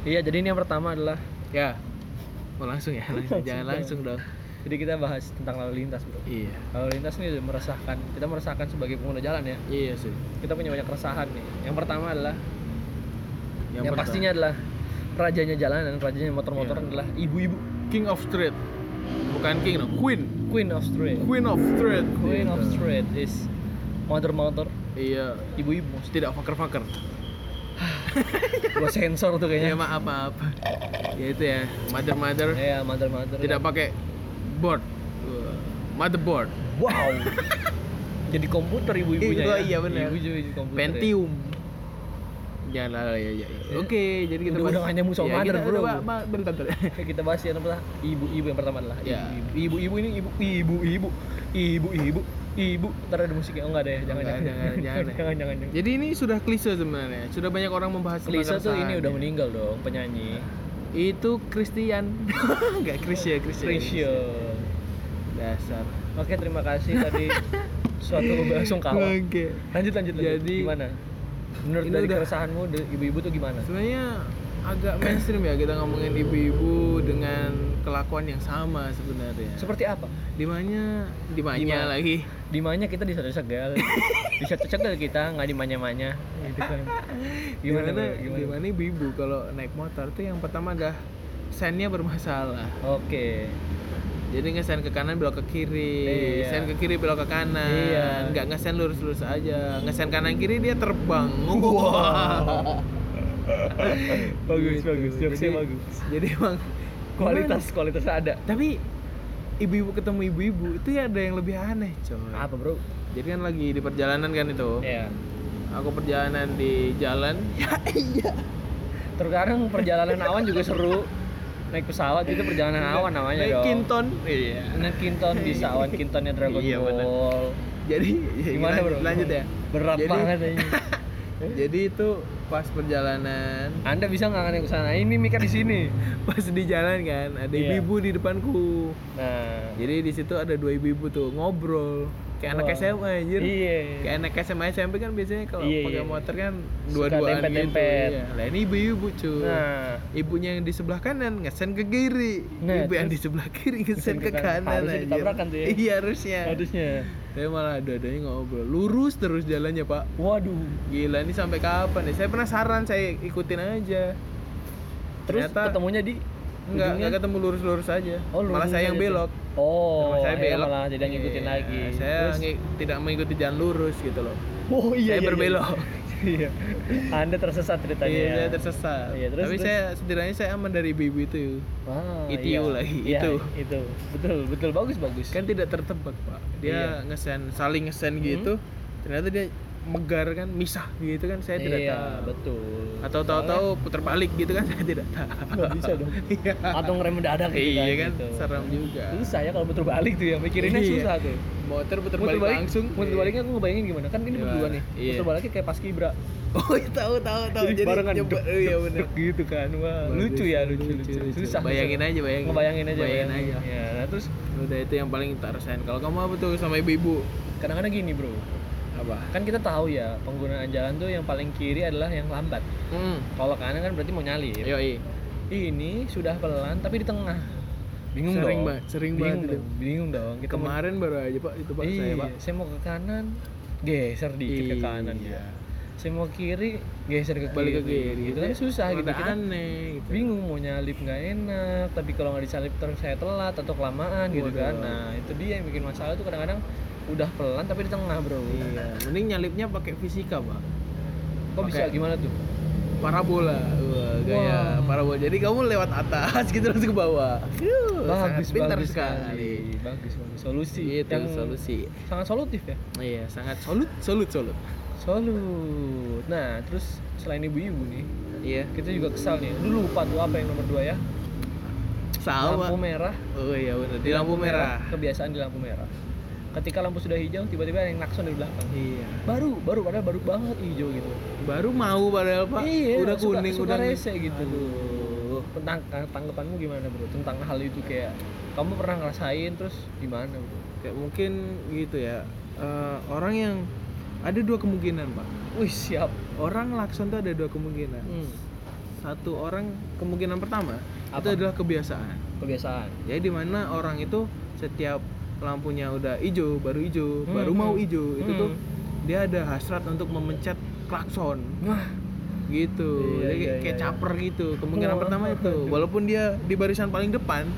Iya, jadi ini yang pertama adalah Ya. Mau langsung ya, langsung. jangan langsung dong. jadi kita bahas tentang lalu lintas, Bro. Iya. Lalu lintas ini meresahkan. Kita meresahkan sebagai pengguna jalan ya. Iya sih. Kita punya banyak keresahan nih. Yang pertama adalah yang, pertama, pastinya adalah rajanya jalanan, rajanya motor-motor Iya. adalah ibu-ibu. King of Street. Bukan King, no. Queen. Queen of Street. Queen of Street. Queen of Gitu. Street is motor-motor Iya. ibu-ibu. Tidak fucker-fucker. Gua sensor tuh Ya kayaknya. maaf maaf. Ya itu ya, mother-mother Iya, mother-mother. tidak pakai board. Motherboard. Wow. Jadi komputer ibu-ibunya Oh, ya. iya, benar. Ibu jadi komputer. ya. Jangan lah ya, ya. ya. Oke, jadi kita Udah- bahas- nyambung sama ya, mother, kita- bro. bentar, bentar. Kita bahas yang pertama ibu-ibu yang pertama adalah Ya. ibu ibu ini ibu ibu ibu ibu ibu ibu ntar ada musiknya oh enggak ada ya jangan jangan jangan, jangan, jangan jangan jangan Jadi ini sudah klise sebenarnya. Sudah banyak orang membahas Lisa tuh ini udah meninggal dong penyanyi Itu Christian. Enggak Krisya, Krisya. Krisya Dasar. oke terima kasih tadi suatu sungkawa Oke. lanjut lanjut lanjut Jadi- gimana menurut Ini dari udah- keresahanmu ibu-ibu tuh gimana? Sebenarnya agak mainstream ya kita ngomongin ibu-ibu dengan kelakuan yang sama sebenarnya. seperti apa? Dimanya, dimanya Di mana? lagi. dimanya kita disegel disegel kita nggak dimanya-manya. Gitu. Kan gimana Di mana, gimana? Di mana ibu-ibu kalau naik motor tuh yang pertama dah sennya bermasalah. oke Jadi ngesen ke kanan belok ke kiri, Iya. sen ke kiri belok ke kanan. Iya. Nggak ngesen lurus-lurus aja. Ngesen kanan kiri dia terbang. Wah. bagus Gitu. bagus jokesnya Jadi- bagus Jadi emang kualitas kualitasnya ada Tapi ibu-ibu ketemu ibu-ibu itu ya ada yang lebih aneh, coy. apa bro Jadi kan lagi di perjalanan kan itu. ya Aku perjalanan di jalan. Ya iya. terkadang perjalanan awan juga seru naik pesawat itu perjalanan awan namanya Naik dong Kinton. Iya. naik kinton bisa awan kintonnya Dragon Iya, bener. Ball Jadi ya, gimana lanjut- bro Lanjut ya. berat Jadi- banget ini Jadi itu pas perjalanan anda bisa nggak naik ke sana ini mika di sini pas di jalan kan ada Iya. ibu-ibu di depanku. nah Jadi di situ ada dua ibu-ibu tuh ngobrol kayak anak. SMA anjir. iya Kayak anak SMA SMP kan biasanya kalau Iya, pakai iya. motor kan dua-duaan gitu. dempet-dempet. Iya. Lah ini ibu-ibu cuy. nah Ibunya yang di sebelah kanan ngesen ke kiri. Nah, Ibu yang di sebelah kiri ngesen ke kanan. Harusnya tuh ya. Iya harusnya. harusnya Tapi malah dua-duanya ngobrol. Lurus terus jalannya, Pak. waduh Gila ini sampai kapan nih? Saya penasaran, saya ikutin aja. terus Ternyata- ketemunya di Enggak, enggak ketemu lurus-lurus aja. Oh, malah lurus saya aja yang belok. Oh, saya belok. malah jadi ngikutin Iya, lagi. Saya Terus- tidak mengikuti jalan lurus gitu loh. oh iya, saya iya, berbelok. Iya. Anda tersesat ceritanya. Iya, ya. saya tersesat. Iya, terus- Tapi terus? saya setidaknya saya aman dari ibu-ibu itu. Wah, Itu iya. lagi, Iya, itu. itu. Betul, betul bagus bagus. Kan tidak tertebak, Pak. Dia Iya. ngesen saling ngesen gitu. Ternyata dia megar kan, misah gitu kan saya tidak iya, tahu. betul. Atau tahu-tahu putar balik gitu kan saya tidak tahu. Nggak bisa dong. Iya. atau ngerem mendadak gitu Iya kan, gitu. serem juga. Susah ya kalau muter balik tuh ya, mikirinnya Iya. susah tuh. Motor putar balik, balik langsung. Muter baliknya aku ngebayangin gimana? Kan ini Gimana? berdua nih. Iya. Muter baliknya kayak pas kibra. Oh, iya, tahu tahu tahu. Jadi, barengan nyoba. duk, Oh, iya benar. gitu kan. Wah, lucu ya, lucu, lucu. Susah. Bayangin aja, bayangin. Ngebayangin aja. Bayangin aja. Ya, nah, terus Udah itu yang paling tak rasain. Kalau kamu apa tuh sama ibu-ibu? kadang-kadang gini, Bro. Apa? Kan kita tahu ya, penggunaan jalan tuh yang paling kiri adalah yang lambat. Hmm. Kalau kanan kan berarti mau nyalip. Yo, Ini sudah pelan tapi di tengah. Bingung Sering dong. banget, sering bingung banget dong. Bingung dong. Kita mau- Kemarin baru aja Pak itu Pak iya, saya Pak. saya mau ke kanan, geser dikit ke kanan Iya. ya. Saya mau kiri, geser ke Balik ke kiri. Gitu kan susah gitu Rada kita aneh gitu. bingung mau nyalip nggak enak tapi kalau nggak disalip terus saya telat atau kelamaan gitu Waduh. kan nah itu dia yang bikin masalah tuh kadang-kadang udah pelan tapi di tengah bro Iya, mending nyalipnya pakai fisika, Pak. kok bisa Oke. gimana tuh Parabola. Wah, gaya Wah. parabola. Jadi kamu lewat atas gitu langsung ke bawah. Yuh, bagus pintar bagus sekali. bagus bagus solusi Itu yang solusi. sangat solutif ya Iya, sangat solut, solut, solut. solut nah terus selain ibu-ibu nih Iya. kita juga kesal nih dulu lupa tuh apa yang nomor dua ya Sama. lampu merah Oh iya benar. Di lampu merah. kebiasaan di lampu merah ketika lampu sudah hijau tiba-tiba ada yang nakson dari belakang Iya. baru baru padahal baru banget hijau gitu Baru mau padahal Pak. iya udah suka, kuning, suka udah rese gitu Aduh. tentang tanggapanmu gimana bro tentang hal itu kayak kamu pernah ngerasain terus gimana bro Kayak mungkin gitu ya. eh, orang yang ada dua kemungkinan, Pak. wih siap Orang lakson tuh ada dua kemungkinan. hmm. satu orang kemungkinan pertama itu Apa? adalah kebiasaan. Kebiasaan. Jadi di mana orang itu setiap lampunya udah hijau, baru hijau, Hmm, baru mau hmm. hijau, itu Hmm. tuh dia ada hasrat untuk memencet klakson Wah, gitu. Iya, Jadi iya, kayak iya, caper gitu. Kemungkinan Wah. pertama itu. Walaupun dia di barisan paling depan,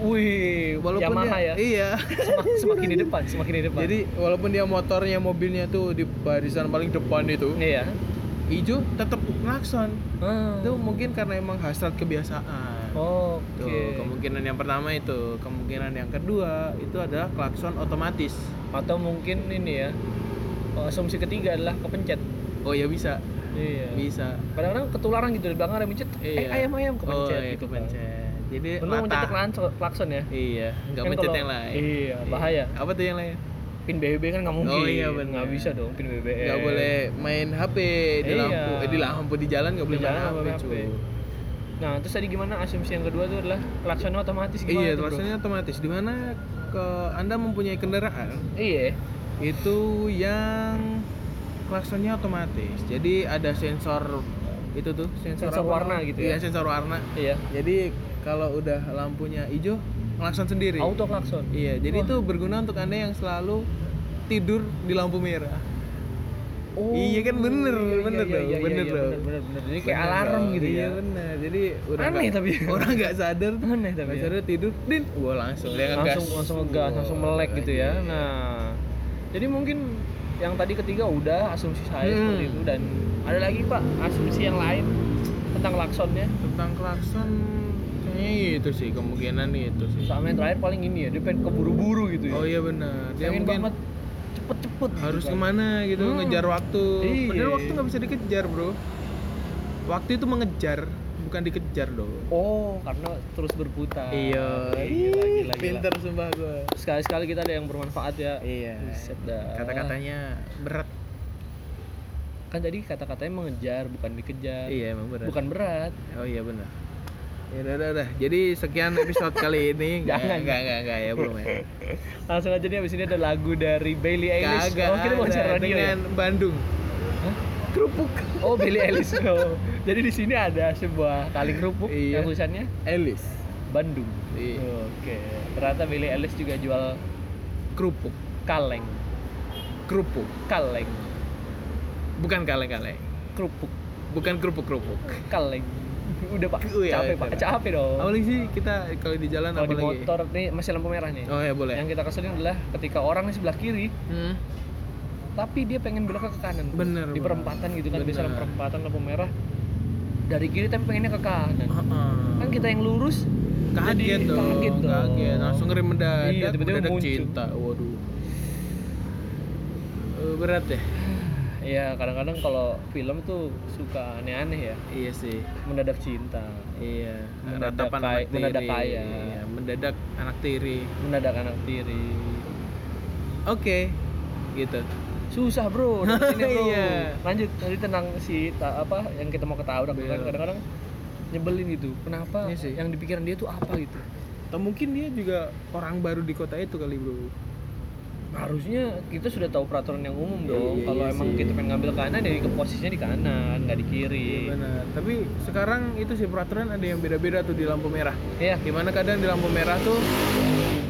wih, walaupun Yamaha dia ya. iya. Semakin, semakin di depan, semakin di depan. Jadi walaupun dia motornya, mobilnya tuh di barisan paling depan itu, iya. hijau tetap klakson. Ah. Itu mungkin karena emang hasrat kebiasaan. Oke. Tuh, kemungkinan yang pertama itu, kemungkinan yang kedua itu adalah klakson otomatis. Atau mungkin ini ya. oh, Asumsi ketiga adalah kepencet. Oh ya bisa, Iya. bisa. Kadang-kadang ketularan gitu di belakang ada mencet. Eh, Iya. ayam ayam kepencet oh, iya, gitu. kan. kepencet. Jadi Belum mencet klakson, klakson ya. Iya, nggak Kan mencet kalau- yang lain. Iya, bahaya. Apa tuh yang lain? Pin BBB kan nggak mungkin. Oh, iya, bener. Nggak bisa dong pin BBM. Nggak boleh main HP di Iya. lampu, eh, di lampu di jalan nggak boleh main HP. HP. cuy. Nah, terus tadi gimana asumsi yang kedua itu adalah klaksonnya otomatis gimana? Iya, klaksonnya otomatis. Di mana ke Anda mempunyai kendaraan Iya. itu yang klaksonnya otomatis. Jadi ada sensor itu tuh sensor, Sensor warna gitu Iya, ya? sensor warna. Iya. Jadi kalau udah lampunya hijau klakson sendiri. Auto klakson. Iya, jadi Wah. itu berguna untuk Anda yang selalu tidur di lampu merah. Iya kan, bener, iya, bener iya, dong, iya, bener iya, dong. bener, bener, bener. Jadi kayak Bener alarm dong. gitu iya, ya. bener. Jadi udah Aneh tapi. orang nggak sadar. Aneh tapi ya. sadar tidur, din, gua langsung dia ngegas. langsung langsung ngegas, langsung melek gitu ya. Iya. Nah, jadi mungkin yang tadi ketiga udah asumsi saya Hmm. seperti itu dan ada lagi Pak asumsi yang lain tentang klaksonnya. tentang klakson kayaknya itu sih kemungkinan itu sih. Sama yang terakhir paling ini ya, dia pengen keburu-buru gitu ya. Oh iya benar. Dia pengen mungkin banget cepet-cepet gitu harus kan. ke mana gitu Hmm. ngejar waktu. Iya. Padahal waktu nggak bisa dikejar bro. Waktu itu mengejar bukan dikejar dong. Oh, karena terus berputar. Iya. Gila, gila, gila. Pinter sumpah gua. Sekali-sekali kita ada yang bermanfaat ya. Iya. Kata-katanya berat. Kan tadi kata-katanya mengejar, bukan dikejar. Iya emang berat. Bukan berat. Oh iya benar. Ya udah, udah, udah. Jadi sekian episode kali ini. Nggak, Jangan. nggak, nggak, nggak ya belum ya. Langsung aja nih abis ini ada lagu dari Bailey Eilish. Kagak oh, kita mau share radio dengan ya? Bandung. Hah? Kerupuk. Oh, Bailey Eilish. Oh. Jadi di sini ada sebuah kali kerupuk Iya. yang tulisannya Elis. Bandung. Iya. Oke. Ternyata Bailey Eilish juga jual Kerupuk. kaleng. Kerupuk. Kaleng. Bukan kaleng-kaleng. Kerupuk. Bukan kerupuk-kerupuk. Kaleng. Udah Pak. Oh, iya, capek udah. Pak. Capek dong. Apalagi sih kita kalau di jalan Kalau di motor nih masih lampu merah nih. Oh ya boleh. Yang kita keselin adalah ketika orang di sebelah kiri Hmm. tapi dia pengen belok ke kanan Bener, di perempatan gitu kan Bener. perempatan lampu merah dari kiri tapi pengennya ke kanan Heeh. kan kita yang lurus kaget dong, kaget dong. kaget. Langsung ngerem mendadak, Iya, tiba-tiba mendadak muncul. cinta. Waduh. Eh, berat ya? Iya kadang-kadang kalau film tuh suka aneh-aneh ya Iya sih. mendadak cinta Iya. Mendadak kaya- anak mendadak kaya. Iya, mendadak anak tiri. mendadak anak tiri Oke. Gitu. susah bro ini, bro Iya. lanjut tadi tentang si ta- apa yang kita mau ketabrak Iya. kan kadang-kadang nyebelin gitu kenapa Iya sih. yang di pikiran dia tuh apa gitu Atau mungkin dia juga orang baru di kota itu kali, Bro. Harusnya kita sudah tahu peraturan yang umum dong Iya, kalau iya emang sih. kita pengen ngambil kanan ya ke posisinya di kanan nggak di kiri Iya, Benar. Tapi sekarang itu sih peraturan ada yang beda-beda tuh di lampu merah. Iya. Di mana kadang di lampu merah tuh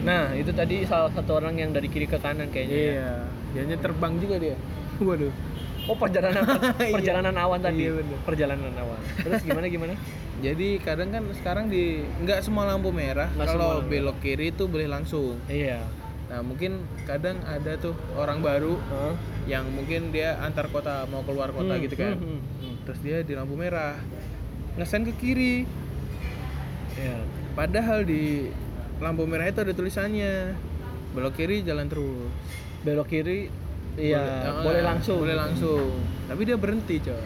nah itu tadi salah satu orang yang dari kiri ke kanan kayaknya ya. iya, dianya terbang juga dia. Waduh. oh perjalanan Iya. perjalanan awan tadi Iya, bener. perjalanan awan terus gimana gimana Jadi kadang kan sekarang di nggak semua lampu merah kalau belok kiri itu boleh langsung. iya Nah mungkin kadang ada tuh orang baru Hah? yang mungkin dia antar kota mau keluar kota Hmm, gitu kan. hmm, hmm, hmm. Terus dia di lampu merah ngesen ke kiri. Iya. Padahal di lampu merah itu ada tulisannya belok kiri jalan terus. belok kiri iya Boleh- boleh, langsung Boleh langsung. Tapi dia berhenti coy.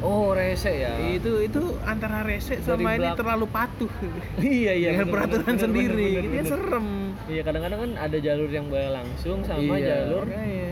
oh rese ya Itu itu antara rese sama Dari ini terlalu patuh. iya iya Dengan bener, peraturan bener, sendiri. bener, Ini bener. serem. Iya kadang-kadang kan ada jalur yang boleh langsung sama Iya, jalur makanya.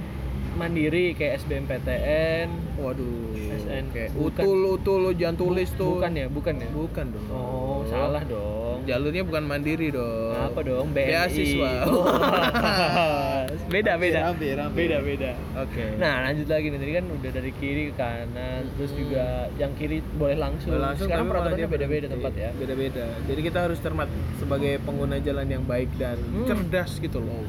mandiri kayak SBMPTN Waduh. SN. Kayak utul utul lo jangan tulis tuh. bukan ya bukan ya Bukan dong. oh salah dong Jalurnya bukan mandiri dong. apa dong BNI Beasiswa. Oh. beda beda hampir, hampir. beda beda Oke. nah lanjut lagi nih tadi kan udah dari kiri ke kanan terus juga yang kiri boleh langsung, Boleh langsung, sekarang peraturannya beda-beda berhenti. tempat ya Beda-beda. Jadi kita harus cermat sebagai pengguna jalan yang baik dan Hmm. cerdas gitu loh.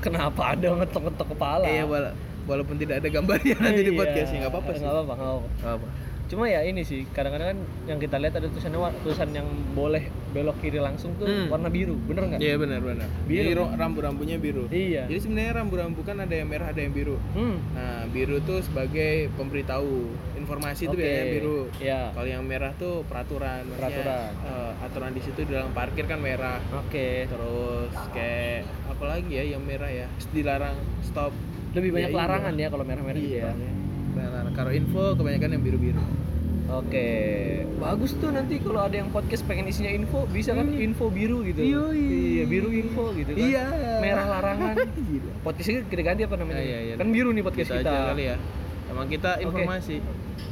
kenapa ada ngetok-ngetok kepala Iya, wala- walaupun tidak ada gambarnya nanti di Iya. podcast nggak apa-apa sih. nggak nggak apa-apa Nggak apa. Cuma ya ini sih kadang-kadang kan yang kita lihat ada tulisannya tulisan yang boleh belok kiri langsung tuh Hmm. warna biru bener nggak Iya benar benar. Biru. Biru rambu-rambunya biru. iya Jadi sebenarnya rambu-rambu kan ada yang merah, ada yang biru. hmm. Nah, biru tuh sebagai pemberitahu informasi itu Oke. biasanya biru. ya Kalau yang merah tuh peraturan. Peraturan. eh, aturan di situ di dalam parkir kan merah. oke Terus kayak apa lagi ya yang merah ya? Dilarang stop. lebih banyak Ya, iya. larangan ya kalau merah-merah Iya. ya Kalau info kebanyakan yang biru-biru. Oke, bagus tuh nanti kalau ada yang podcast pengen isinya info, bisa kan Hmm. info biru gitu. Yoi. Iya, biru info gitu kan. Iya. Merah larangan. Podcastnya kita ganti apa namanya? Ah, iya, iya. Kan biru nih podcast Kita kita. aja kali ya. Emang kita informasi.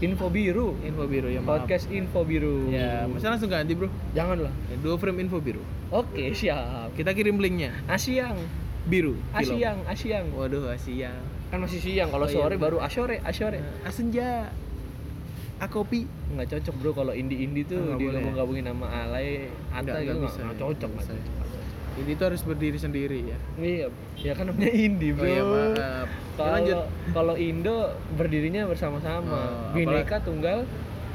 Info biru. Info biru ya maaf. Podcast info biru. Ya, masa langsung ganti, Bro. Janganlah. Ya, dua frame info biru. Oke, siap. Kita kirim linknya. Asiang, Biru. asiang, asiang. Waduh, asiang. Kan masih siang. Kalau Oh, iya, sore bener. baru asore, asore. Asenja. Akopi. Nggak cocok bro kalau indie-indie tuh Nggak dia boleh. gabung-gabungin nama alay, Nggak- gitu nggak cocok bisa. nggak cocok. Ini tuh harus berdiri sendiri ya. Iya, ya kan namanya indie bro. Oh iya, maaf. Ya. Kalau kalau Indo berdirinya bersama-sama. Oh, Bineka tunggal.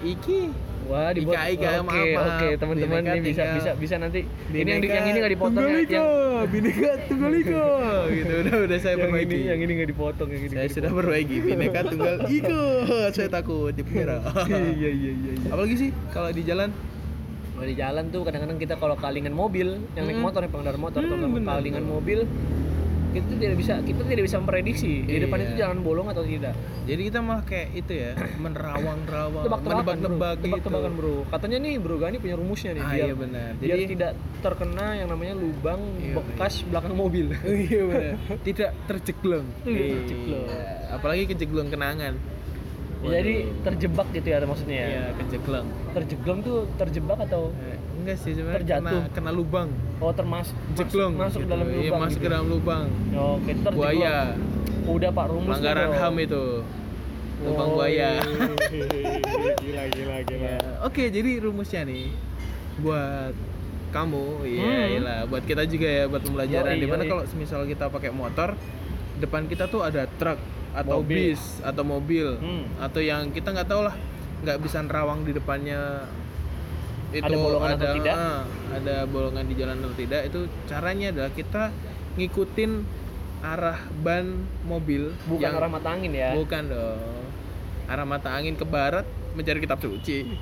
Iki. Wah, dibuat. Ika, Ika, oke, maaf. oke, teman-teman Bineka ini bisa bisa bisa nanti. ini yang, di- Bineka yang ini nggak dipotong ya. Tunggal Yang, Ika. Bineka Tunggal Ika. gitu udah udah saya yang perbaiki. ini yang ini nggak dipotong yang ini. saya sudah perbaiki Bineka Tunggal Ika. saya takut di penjara. dipotong. Iya iya iya. iya. Apalagi sih kalau di jalan Kalau di jalan tuh kadang-kadang kita kalau kalingan mobil, yang naik Hmm. motor, yang pengendara motor, Hmm, kalau kalingan mobil, kita tuh tidak bisa kita tidak bisa memprediksi di depan Iya. itu jalan bolong atau tidak. jadi kita malah kayak itu ya menerawang-rawang menebak-nebak gitu Tebak-tebakan bro. Katanya nih Bro Gani punya rumusnya nih Ah, biar, iya benar. biar Jadi- tidak terkena yang namanya lubang Iya, bekas belakang mobil. iya benar tidak terjeglong terjeglong. Iya. apalagi kejeglong kenangan Jadi Waduh. terjebak gitu ya maksudnya ya. iya kejeglong Terjeglong tuh terjebak atau Eh, enggak sih sebenarnya kena, Terjatuh. kena lubang oh termasuk jeglong masuk gitu. dalam iya, lubang. masuk gitu. ke dalam lubang Oke, itu terjeglong. buaya Udah Pak rumus pelanggaran HAM itu lubang Oh, buaya gila gila Ya, Oke, jadi rumusnya nih buat kamu, iya Hmm. iyalah, buat kita juga ya buat pembelajaran. Yoi, Di mana yoi. kalau semisal kita pakai motor, depan kita tuh ada truk atau Mobil. bis atau mobil Hmm. atau yang kita nggak tahu lah, nggak bisa nerawang di depannya itu Ada bolongan atau ada, tidak? ah, ada bolongan di jalan atau tidak itu caranya adalah kita ngikutin arah ban mobil Bukan yang arah mata angin ya. bukan dong arah mata angin ke barat mencari kitab suci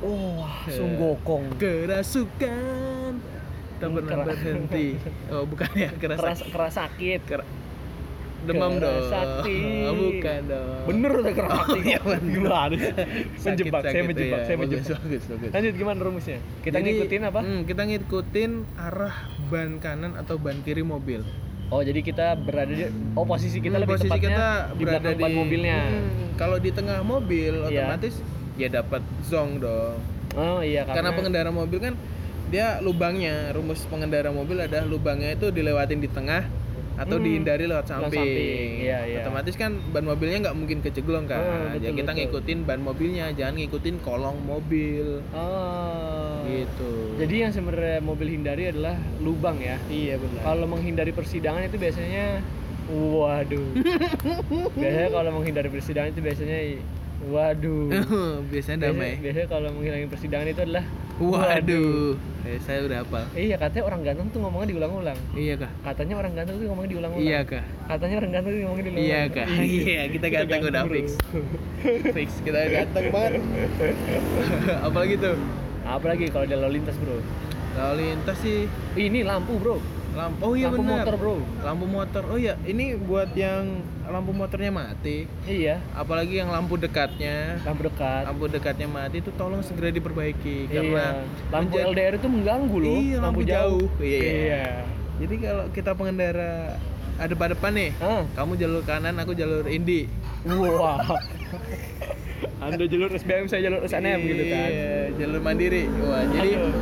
Oh, langsung gokong. kerasukan tak pernah berhenti oh bukan ya keras Keras keras sakit. Ker- demam dong Kerasakti. Oh, bukan dong Bener udah keras sakit. iya, bener. Gimana? Sakit, menjebak, saya menjebak, iya. saya menjebak. bagus, bagus. Lanjut gimana rumusnya? Kita Jadi, ngikutin apa? hmm, kita ngikutin arah ban kanan atau ban kiri mobil Oh, jadi kita berada di oh posisi kita Hmm, lebih posisi tepatnya kita di berada di ban mobilnya. Hmm, kalau di tengah mobil Iya. otomatis ya dapat zong dong Oh iya karena, karena, pengendara mobil kan dia lubangnya rumus pengendara mobil adalah lubangnya itu dilewatin di tengah atau Hmm. dihindari lewat Lewat samping. samping, iya, iya. Otomatis kan ban mobilnya nggak mungkin keceglong kan. Oh, ya betul, kita betul. ngikutin ban mobilnya, jangan ngikutin kolong mobil. Oh. Gitu. Jadi yang sebenarnya mobil hindari adalah lubang ya. iya benar. Kalau menghindari persidangan itu biasanya waduh. biasanya kalau menghindari persidangan itu biasanya waduh. Biasanya damai. Biasanya, biasanya kalau menghilangin persidangan itu adalah Waduh. Eh, saya udah hafal. Iya katanya orang ganteng tuh ngomongnya diulang-ulang. Iya kah? Katanya orang ganteng tuh ngomongnya diulang-ulang. Iya kah? Katanya orang ganteng tuh ngomongnya diulang-ulang. Iya kah? Iya, kita ganteng udah bro. fix. Fix, kita ganteng banget. Apalagi tuh? Apalagi kalau di lalu lintas bro. Lalu lintas sih Ini lampu bro. Lampu. Oh iya lampu benar. motor bro. Lampu motor. Oh iya, ini buat yang lampu motornya mati. Iya. Apalagi yang lampu dekatnya. Lampu dekat. Lampu dekatnya mati itu tolong segera diperbaiki iya. karena Lampu menjadi- LDR itu mengganggu loh. Iya, lampu jauh. Iya. Iya. Jadi kalau kita pengendara ada depan depan nih, Ah. kamu jalur kanan, aku jalur Indi. Wah. Anda jalur SBM, saya jalur SNM gitu kan. Iya, jalur mandiri. Wah, jadi Aduh.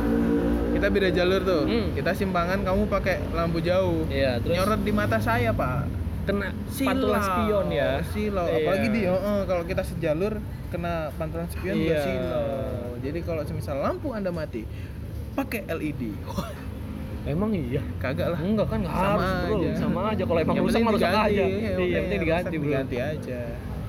Kita beda jalur tuh. Hmm. Kita simpangan, kamu pakai lampu jauh. Iya, terus Nyorot di mata saya, Pak. kena pantulan spion ya. Silau. Iya. Apalagi di oh, oh, kalau kita sejalur kena pantulan spion Iya. silau. Jadi kalau semisal lampu Anda mati, pakai LED. Emang iya. kagak lah. Enggak kan nggak Sama harus bro. aja. Sama aja kalau emang rusak mah rusak aja. iya, Iya, penting diganti bro. Diganti aja.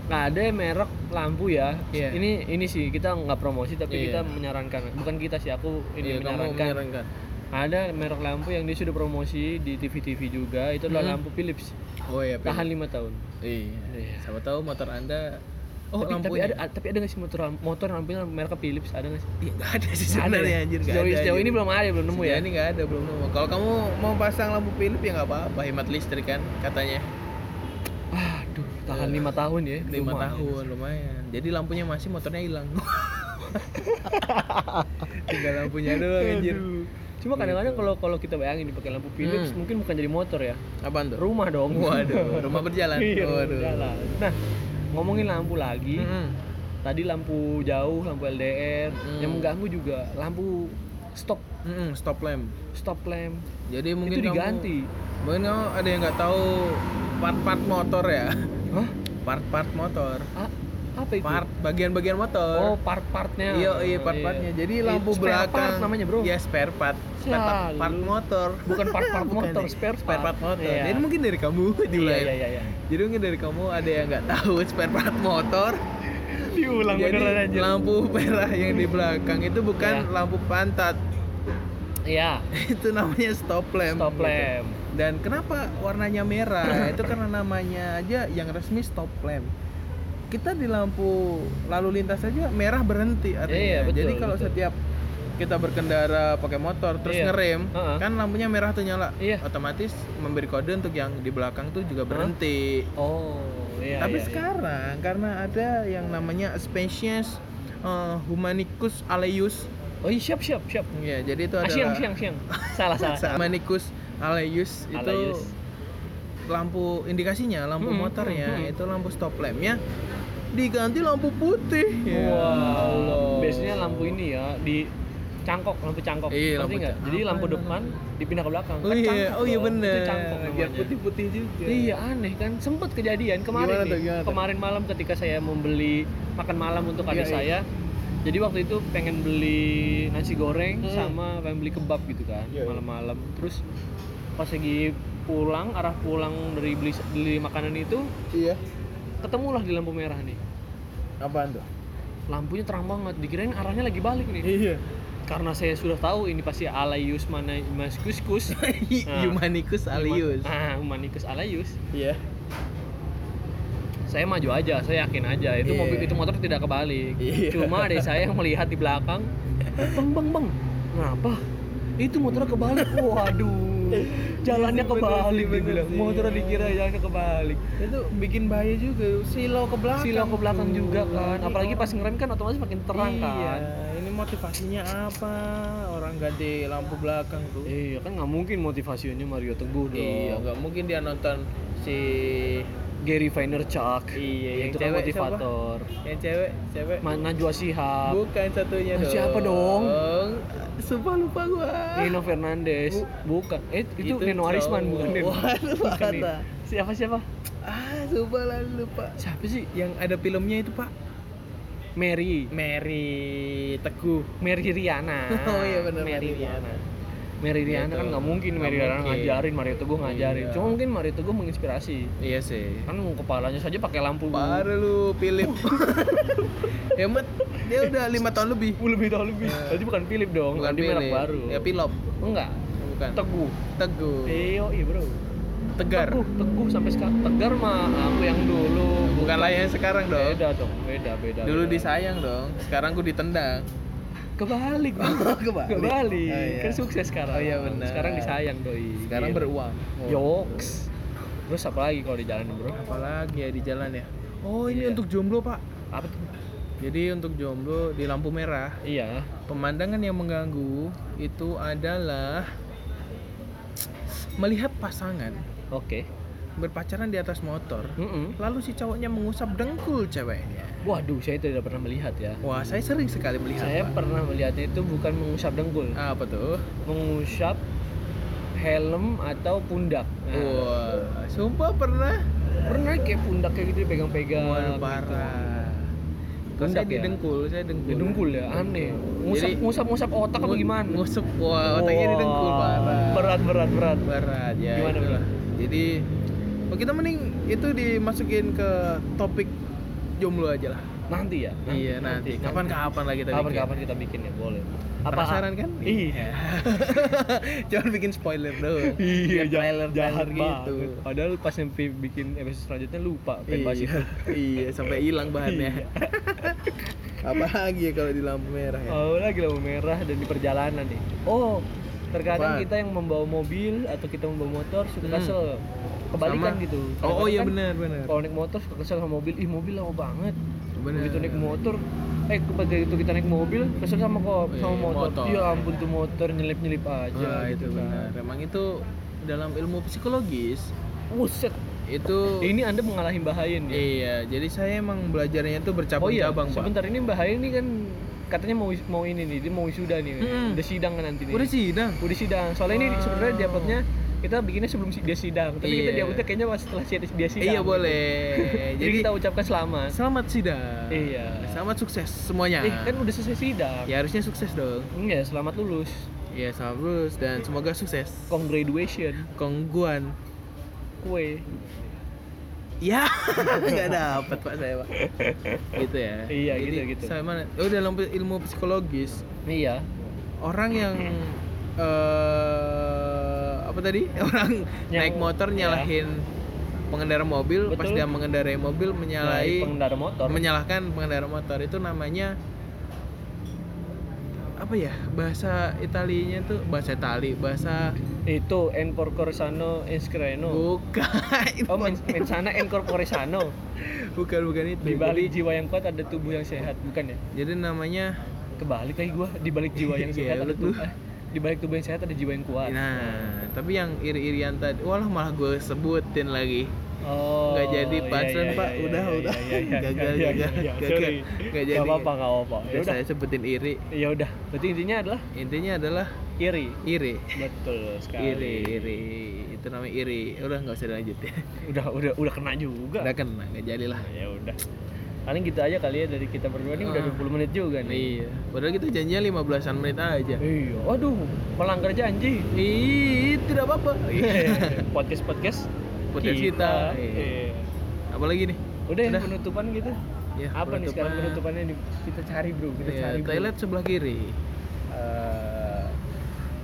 Nah ada merek lampu ya. Iya. Ini ini sih kita nggak promosi tapi Iya. kita menyarankan. Bukan kita sih aku ini kamu menyarankan. menyarankan. Ada merek lampu yang dia sudah promosi di TV-TV juga. Itu adalah Hmm. lampu Philips. Oh iya, Tahan lima tahun. Iya. Iya. Siapa tahu motor Anda Oh, tapi, tapi lampunya. ada tapi ada nggak sih motor motor lampunya merek Philips ada nggak sih? Iya, nggak ada sih sebenarnya ya? anjir, nggak Sejauh, ada. sejauh ini belum ada belum nemu ya. Ini nggak ada, belum nemu. Kalau kamu mau pasang lampu Philips ya nggak apa-apa, hemat listrik kan katanya. Tahan lima tahun ya. Lima Lumayan. tahun lumayan. Jadi lampunya masih, motornya hilang. Tinggal lampunya doang anjir. Cuma kadang-kadang kalau kalau kita bayangin dipakai lampu Philips Hmm. mungkin bukan jadi motor ya. Apaan tuh? Rumah dong. Waduh, rumah berjalan. Iya, Waduh. berjalan. Nah, ngomongin lampu lagi. Mm-mm. Tadi lampu jauh, lampu LDR, Hmm. yang mengganggu juga lampu stop Mm-mm, stop lamp. stop lamp. Jadi mungkin itu kamu- diganti. mungkin kamu ada yang nggak tahu part-part motor ya. Hah? Part-part motor. Apa itu? Part bagian-bagian motor. Oh, part-partnya. Iya, iya part-partnya. Jadi Itu lampu spare belakang part namanya, Bro. Ya spare part. Spare part, part motor. Bukan part-part motor, spare spare part part. motor. Iya. Jadi mungkin dari kamu Iya, diulang. iya, iya, iya. Jadi mungkin dari kamu ada yang nggak tahu spare part motor. Diulang Jadi beneran aja. lampu merah yang di belakang itu bukan Iya. lampu pantat. Iya, itu namanya stop lamp. stop gitu. lamp. Dan kenapa warnanya merah? itu karena namanya aja yang resmi stop lamp. Kita di lampu lalu lintas saja merah berhenti artinya. Iya, betul, Jadi kalau betul. setiap kita berkendara pakai motor terus Iya. ngerem, Heeh. kan lampunya merah tuh nyala. Iya. Otomatis memberi kode untuk yang di belakang tuh juga berhenti. Oh, iya. Tapi iya, iya. sekarang karena ada yang namanya species eh, Humanicus aleus. Oh iya, siap, siap, siap. Ya, jadi itu Ah, adalah siang, siang, siang. Salah, salah. salah. Humanicus aleus itu Aleus. lampu indikasinya lampu Hmm, motornya hmm, hmm. itu lampu stop lampnya diganti lampu putih ya Wow. Allah. Biasanya lampu ini ya di cangkok, lampu cangkok. Iya, lampu nggak? Jadi lampu depan dipindah ke belakang. oh Kan iya cangkok oh iya bener Itu cangkok biar putih putih juga Iya aneh kan, sempet kejadian kemarin Gimana nih. tuh? Kemarin malam ketika saya membeli makan malam untuk adik Iya, iya. Jadi waktu itu pengen beli nasi goreng Hmm. sama pengen beli kebab gitu kan Iya, iya. malam-malam. Terus pas lagi pulang arah pulang dari beli beli makanan itu iya ketemulah di lampu merah nih. apaan tuh Lampunya terang banget, dikirain arahnya lagi balik nih. iya Karena saya sudah tahu ini pasti Alayus mana Mas Kuskus. Nah. Humanicus alius Ah, Humanikus Alayus. iya saya maju aja, saya yakin aja itu Iya. mobil itu motor tidak kebalik. Iya. Cuma adik saya yang melihat di belakang, bang bang bang, ngapa? Itu motornya kebalik. Waduh, jalannya Iya kebalik bener sih. Motornya dikira jalannya kebalik. itu bikin bahaya juga silau ke belakang Silau ke belakang tuh. juga kan. Apalagi pas ngerem kan otomatis makin terang iya, kan. ini motivasinya apa orang ganti lampu belakang tuh Iya kan nggak mungkin motivasinya Mario Teguh dong. Iya, nggak mungkin dia nonton si Gary Vaynerchuk. Iya, yang itu kan cewek motivator. yang cewek, cewek. Ma- Najwa Shihab, Bukan satunya Ah, dong. siapa dong? Sumpah lupa gua. Nino Fernandes. Bukan. Eh itu, Nino cowok. Arisman bukan Nino. Bukan nih. Siapa siapa? Ah, sumpah lah lupa. Siapa sih? Yang ada filmnya itu, Pak. Mary. Mary Teguh. Mary Riana. Oh iya benar, Mary Mary Riana. Riana. Mary Riana Gitu. kan nggak mungkin Nggak Mary Riana mungkin. ngajarin, Mario Teguh ngajarin. Iya. Cuma mungkin Mario Teguh menginspirasi. Iya sih. Kan kepalanya saja pakai lampu. Baru lu Philip. Hemat dia udah lima tahun lebih. Uh, lebih tahu lebih. Iya. Tadi bukan Philip dong, Bukan tadi merek Philip. baru. Ya Pilop. Enggak. Bukan. Teguh. Teguh. Iya, iya bro. Tegar. Teguh, teguh sampai sekarang. Tegar mah aku yang dulu. Bukan lah yang sekarang dong. Beda dong, beda, beda. Dulu beda. disayang dong. Sekarang ku ditendang. Kebalik. Bro. Kebalik. Kebalik. Oh, iya. Kan sukses sekarang. Oh, iya, benar. Sekarang disayang doi. Sekarang Gitu. beruang. Yoks. Terus apa lagi kalau di jalan bro? Apalagi ya di jalan ya. Oh ini Iya. untuk jomblo pak. Apa tuh? Jadi untuk jomblo di lampu merah Iya. pemandangan yang mengganggu itu adalah melihat pasangan Oke. Berpacaran di atas motor. Mm-mm. Lalu si cowoknya mengusap dengkul ceweknya. Waduh, saya tidak pernah melihat ya. Wah, saya sering sekali melihat. Saya Pak. pernah melihatnya itu bukan mengusap dengkul, apa tuh? mengusap helm atau pundak. Nah, Wah, sumpah pernah. pernah kayak pundak kayak gitu dipegang-pegang. Waduh, gitu. parah. Pundak saya di ya? dengkul, saya dengkul. Di dengkul ya, aneh. Ngusap Jadi- ngusap ngusap otak apa gimana? Ngusap, wah otaknya di dengkul Wah, parah. Berat berat berat. Berat ya. Gimana, itulah. Jadi, oh, kita mending itu dimasukin ke topik jomblo aja lah. Nanti ya. iya nanti. Kapan-kapan lah kita bikin. Kapan-kapan kita bikin ya, boleh. Penasaran kan? Iya. Jangan bikin spoiler doang. Iya, Kayak jahat, gitu. Padahal pas sampai bikin episode selanjutnya lupa pengen. Iya, iya, sampai hilang bahannya. Apa lagi ya kalau di lampu merah ya? Oh, lagi lampu merah dan di perjalanan nih. Oh, terkadang Apaan? kita yang membawa mobil atau kita membawa motor suka Hmm. kesel. Kebalikan Sama- gitu. Oh, oh iya kan benar benar. Kalau naik motor suka kesel sama mobil, ih mobil lama banget. Benar. Begitu naik motor, eh begitu kita naik mobil kesel sama kok Iya, sama motor. motor. Ya ampun tuh motor nyelip-nyelip aja Wah, itu gitu kan. benar. Emang itu dalam ilmu psikologis Buset. itu Ini Anda mengalahin bahayin ya. Iya, jadi saya emang belajarnya itu Oh iya, bercabang-cabang, Pak. sebentar ini Mbak Hayin ini kan katanya mau mau ini nih, dia mau wisuda nih. Mm-mm. Udah sidang kan nanti nih. Udah sidang. Udah sidang. Soalnya ini Wow. sebenarnya di uploadnya kita bikinnya sebelum dia sidang, tapi kita Iya. di uploadnya kayaknya pas setelah dia sidang. Iya, gitu. boleh. Jadi, Jadi kita ucapkan selamat. selamat sidang. Iya. Selamat sukses semuanya. Eh, kan udah selesai sidang. Ya harusnya sukses dong. Iya, selamat lulus. Iya, selamat lulus dan semoga sukses. Congratulation. Kongguan. Kue. Ya, nggak dapat pak saya pak. Gitu ya. Iya, Jadi, gitu, gitu. Saya mana? Oh dalam ilmu psikologis Iya. orang yang eh apa tadi? Orang Yang- naik motor ya. nyalahin pengendara mobil, pas Betul. dia mengendarai mobil menyalahi pengendara motor. menyalahkan pengendara motor itu namanya apa ya bahasa Italinya tuh bahasa Itali bahasa itu Encorcorsano Escreno. bukan Oh, men mensana Encorcoresano. bukan bukan itu Di jadi, jiwa yang kuat ada tubuh yang sehat, bukan ya? jadi namanya Kebalik lagi gua, di balik jiwa yang sehat Iya, ada lu. tubuh di balik tubuh yang sehat ada jiwa yang kuat. nah tapi yang iri-irian tadi walah malah gue sebutin lagi Oh. nggak jadi iya, punchline iya, pak iya, udah iya, udah iya, iya, gagal iya, iya, gagal iya, gagal sorry. nggak jadi Nggak apa-apa, nggak apa-apa. Ya Udah udah. saya sebutin iri Ya udah. Berarti intinya adalah intinya adalah iri. iri Betul sekali. iri iri itu namanya iri udah nggak usah dilanjutin Udah udah udah kena juga. udah kena nggak jadi lah Ya udah. Paling gitu aja kali ya dari kita berdua ini udah Ah. 20 menit juga nih. iya padahal kita janjinya 15an menit aja Iya. Waduh, melanggar janji. Ih, tidak apa-apa. podcast podcast Podcast kita. Iya. Iya. Apalagi nih? Udah, ya, Udah. penutupan gitu. Ya, Apa nih sekarang penutupan. penutupannya nih? Kita cari bro, kita Iya, cari bro. toilet sebelah kiri. Eh,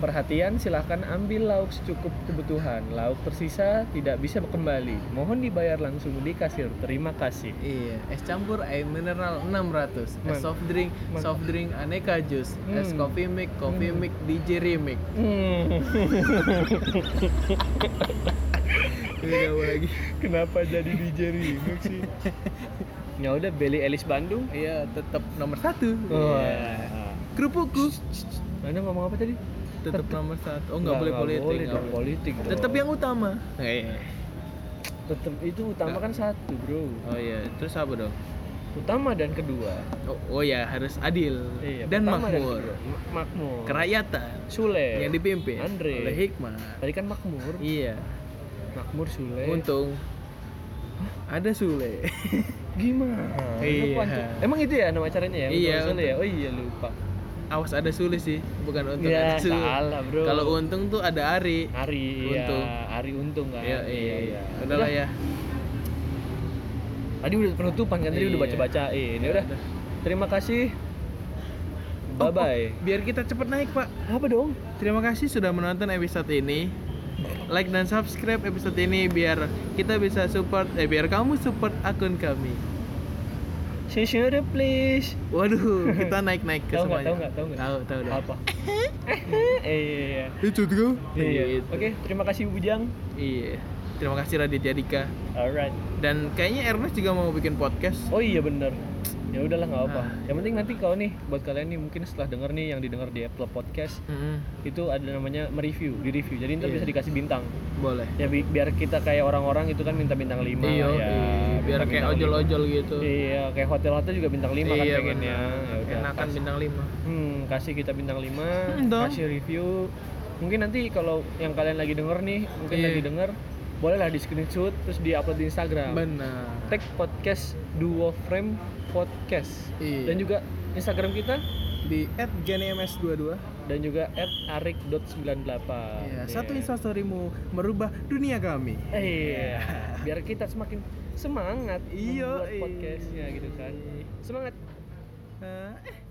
perhatian silahkan ambil lauk secukup kebutuhan. Lauk tersisa tidak bisa kembali. Mohon dibayar langsung di kasir. Terima kasih. Iya, es campur air mineral 600, es Man. soft drink, Man. soft drink aneka jus, es Hmm. coffee mix, coffee Hmm. mix, DJ remix. Hmm. Lagi? Kenapa jadi DJ remix sih? ya udah Belly Elis Bandung. Iya, tetap nomor satu. Wah. Iya. Kerupukku Anda ngomong apa tadi? Tetap nomor satu. Oh nggak boleh politik. boleh dong, boleh. politik. dong. Tetap yang utama. Iya. tetap itu utama kan satu bro. Oh iya, terus apa dong? Utama dan kedua. Oh, oh ya harus adil Iya, dan makmur. makmur. Kerakyatan Sule. yang dipimpin Andre. oleh hikmah. Tadi kan makmur. Iya. Makmur Sule. Untung ada Sule. Gimana? Iya. Emang itu ya nama acaranya ya? Iya, Sule ya? Oh iya lupa. Awas ada Sule sih, bukan untung Ya, ada Sule. salah, bro. Kalau untung tuh ada Ari. Ari Untung. ya, Ari untung kan. Iya, iya, iya. Udah lah ya. Tadi udah penutupan kan tadi udah Iya. baca-bacain. Ya udah. Udah. Terima kasih. Oh, Bye bye. oh, biar kita cepet naik, Pak. Apa dong? Terima kasih sudah menonton episode ini. Like dan subscribe episode ini biar kita bisa support eh biar kamu support akun kami. Share please. Waduh, kita naik-naik ke Tahu nggak? semuanya. Tahu nggak? Tahu nggak? Tahu, tahu dah. Apa? eh iya iya. Itu tuh. Iya. Oke, terima kasih Bujang. Iya. Terima kasih Raditya Dika. Alright. Dan kayaknya Ernest juga mau bikin podcast. Oh iya bener. Ya udahlah nggak apa Nah. yang penting nanti kalau nih buat kalian nih mungkin setelah denger nih yang didengar di Apple Podcast itu ada namanya mereview di review jadi ntar Iya. bisa dikasih bintang boleh ya bi- biar kita kayak orang-orang itu kan minta bintang 5 iya ya iya. biar kayak lima. ojol-ojol gitu iya kayak hotel-hotel juga bintang 5 kan iya pengennya benar. ya udah enakan kasih, bintang 5 hmm, kasih kita bintang 5 Hmm, dong. kasih review mungkin nanti kalau yang kalian lagi denger nih mungkin Iya. lagi denger bolehlah di screenshot terus di upload di Instagram. Benar. Tag podcast duo frame podcast. Iya. dan juga Instagram kita? Di @gnems22 dan juga @arik.98 Iya, satu instastorymu merubah dunia kami. iya. Biar kita semakin semangat Iya, membuat podcastnya gitu kan. Semangat. Eh, Oke, terima kasih.